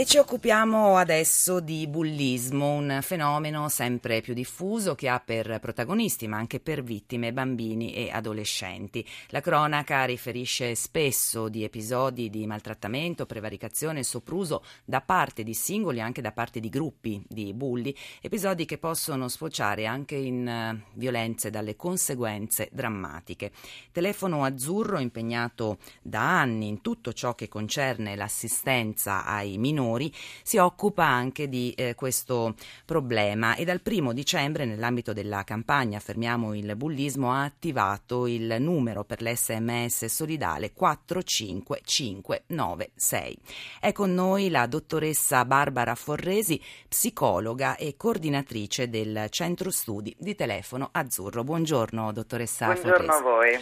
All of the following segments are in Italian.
E ci occupiamo adesso di bullismo, un fenomeno sempre più diffuso che ha per protagonisti, ma anche per vittime, bambini e adolescenti. La cronaca riferisce spesso di episodi di maltrattamento, prevaricazione e sopruso da parte di singoli e anche da parte di gruppi di bulli, episodi che possono sfociare anche in uh, violenze dalle conseguenze drammatiche. Telefono Azzurro, impegnato da anni in tutto ciò che concerne l'assistenza ai minori, minori si occupa anche di eh, questo problema e dal primo dicembre nell'ambito della campagna Fermiamo il bullismo ha attivato il numero per l'SMS solidale 45596. È con noi la dottoressa Barbara Forresi, psicologa e coordinatrice del Centro Studi di Telefono Azzurro. Buongiorno dottoressa Buongiorno Forresi. a voi.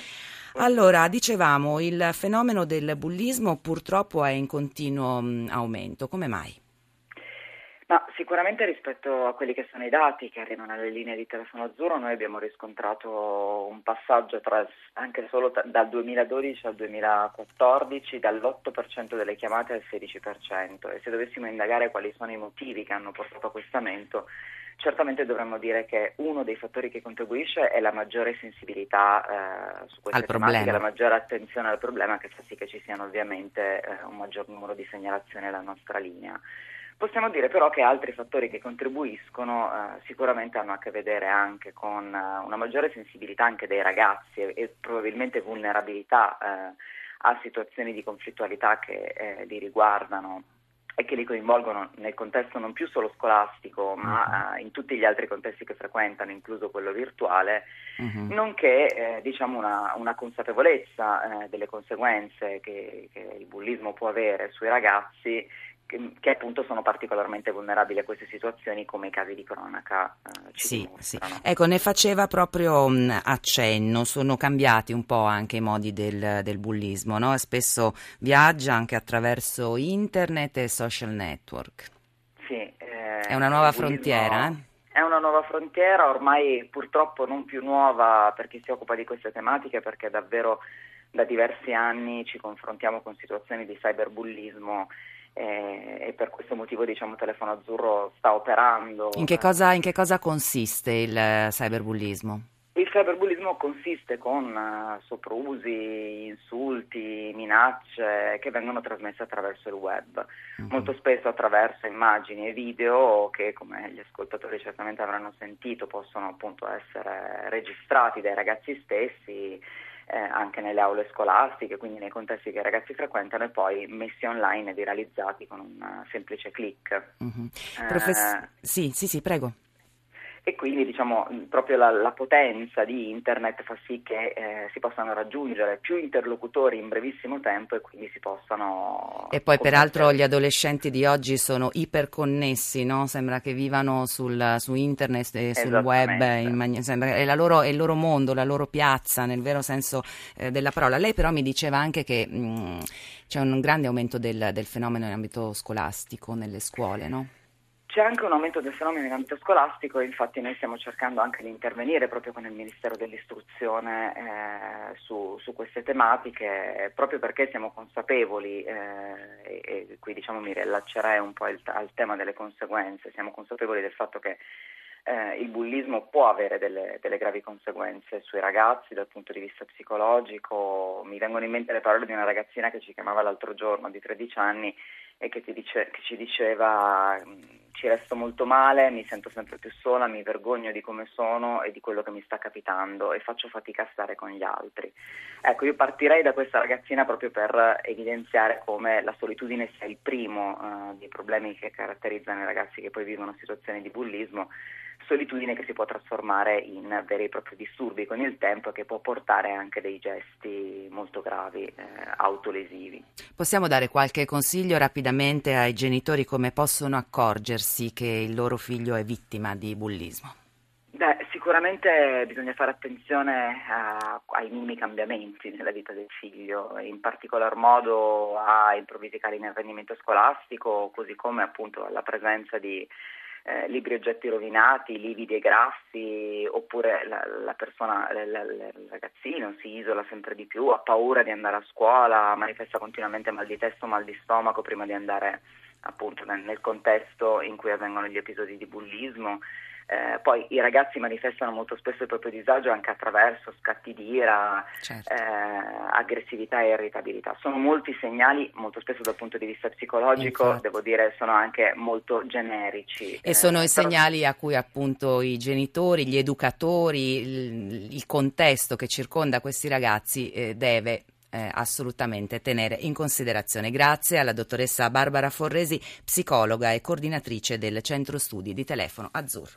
Allora, dicevamo, il fenomeno del bullismo purtroppo è in continuo mh, aumento. Come mai? Ma sicuramente rispetto a quelli che sono i dati che arrivano alle linee di telefono azzurro, noi abbiamo riscontrato un passaggio tra, anche solo tra, dal 2012 al 2014 dall'8% delle chiamate al 16% e se dovessimo indagare quali sono i motivi che hanno portato a questo aumento, certamente dovremmo dire che uno dei fattori che contribuisce è la maggiore sensibilità eh, su queste Al tematiche, la maggiore attenzione al problema che fa sì che ci siano ovviamente eh, un maggior numero di segnalazioni alla nostra linea. Possiamo dire però che altri fattori che contribuiscono eh, sicuramente hanno a che vedere anche con eh, una maggiore sensibilità anche dei ragazzi e, e probabilmente vulnerabilità eh, a situazioni di conflittualità che eh, li riguardano e che li coinvolgono nel contesto non più solo scolastico, ma eh, in tutti gli altri contesti che frequentano, incluso quello virtuale, Mhm. nonché eh, diciamo una, una consapevolezza eh, delle conseguenze che, che il bullismo può avere sui ragazzi che, che appunto sono particolarmente vulnerabili a queste situazioni come i casi di cronaca eh, Sì, sì. Ecco, ne faceva proprio mh, accenno, sono cambiati un po' anche i modi del, del bullismo, no? Spesso viaggia anche attraverso internet e social network. Sì, eh, È una nuova frontiera, eh? È una nuova frontiera, ormai purtroppo non più nuova per chi si occupa di queste tematiche, perché davvero da diversi anni ci confrontiamo con situazioni di cyberbullismo eh, e per questo motivo diciamo Telefono Azzurro sta operando. In che cosa, in che cosa consiste il eh, cyberbullismo? Il cyberbullismo consiste con eh, soprusi, insulti, minacce che vengono trasmesse attraverso il web, Mhm. molto spesso attraverso immagini e video che, come gli ascoltatori certamente avranno sentito, possono appunto essere registrati dai ragazzi stessi eh, anche nelle aule scolastiche, quindi nei contesti che i ragazzi frequentano e poi messi online e viralizzati con un eh, semplice click. Mhm. Eh, Profess- sì, sì, sì, prego. E quindi diciamo proprio la, la potenza di internet fa sì che eh, si possano raggiungere più interlocutori in brevissimo tempo e quindi si possano... E poi peraltro gli adolescenti di oggi sono iperconnessi, no? Sembra che vivano sul, su internet e sul web, mani- sembra- è, la loro- è il loro mondo, la loro piazza, nel vero senso eh, della parola. Lei però mi diceva anche che mh, c'è un grande aumento del, del fenomeno in ambito scolastico nelle scuole, no? C'è anche un aumento del fenomeno in ambito scolastico, infatti noi stiamo cercando anche di intervenire proprio con il Ministero dell'Istruzione eh, su, su queste tematiche, proprio perché siamo consapevoli, eh, e, e qui diciamo mi rilaccerei un po' al, al tema delle conseguenze, siamo consapevoli del fatto che eh, il bullismo può avere delle, delle gravi conseguenze sui ragazzi dal punto di vista psicologico. Mi vengono in mente le parole di una ragazzina che ci chiamava l'altro giorno di 13 anni e che, dice- che ci diceva "Mm, ci resto molto male, mi sento sempre più sola, mi vergogno di come sono e di quello che mi sta capitando e faccio fatica a stare con gli altri. Ecco, io partirei da questa ragazzina proprio per evidenziare come la solitudine sia il primo eh, dei problemi che caratterizzano i ragazzi che poi vivono situazioni di bullismo solitudine che si può trasformare in veri e propri disturbi con il tempo e che può portare anche dei gesti molto gravi, eh, autolesivi. Possiamo dare qualche consiglio rapidamente ai genitori come possono accorgersi che il loro figlio è vittima di bullismo? Beh, sicuramente bisogna fare attenzione a, ai minimi cambiamenti nella vita del figlio, in particolar modo a improvvisi cali nel rendimento scolastico, così come appunto alla presenza di eh, libri oggetti rovinati, lividi e grassi, oppure la, la persona, il ragazzino si isola sempre di più, ha paura di andare a scuola, manifesta continuamente mal di testa o mal di stomaco prima di andare appunto nel, nel contesto in cui avvengono gli episodi di bullismo. Eh, poi i ragazzi manifestano molto spesso il proprio disagio anche attraverso scatti di ira, certo. eh, aggressività e irritabilità. Sono molti segnali, molto spesso dal punto di vista psicologico, Infatti. devo dire, sono anche molto generici. E sono eh, i segnali a cui appunto i genitori, gli educatori, il, il contesto che circonda questi ragazzi eh, deve eh, assolutamente tenere in considerazione. Grazie alla dottoressa Barbara Forresi, psicologa e coordinatrice del Centro Studi di Telefono Azzurro.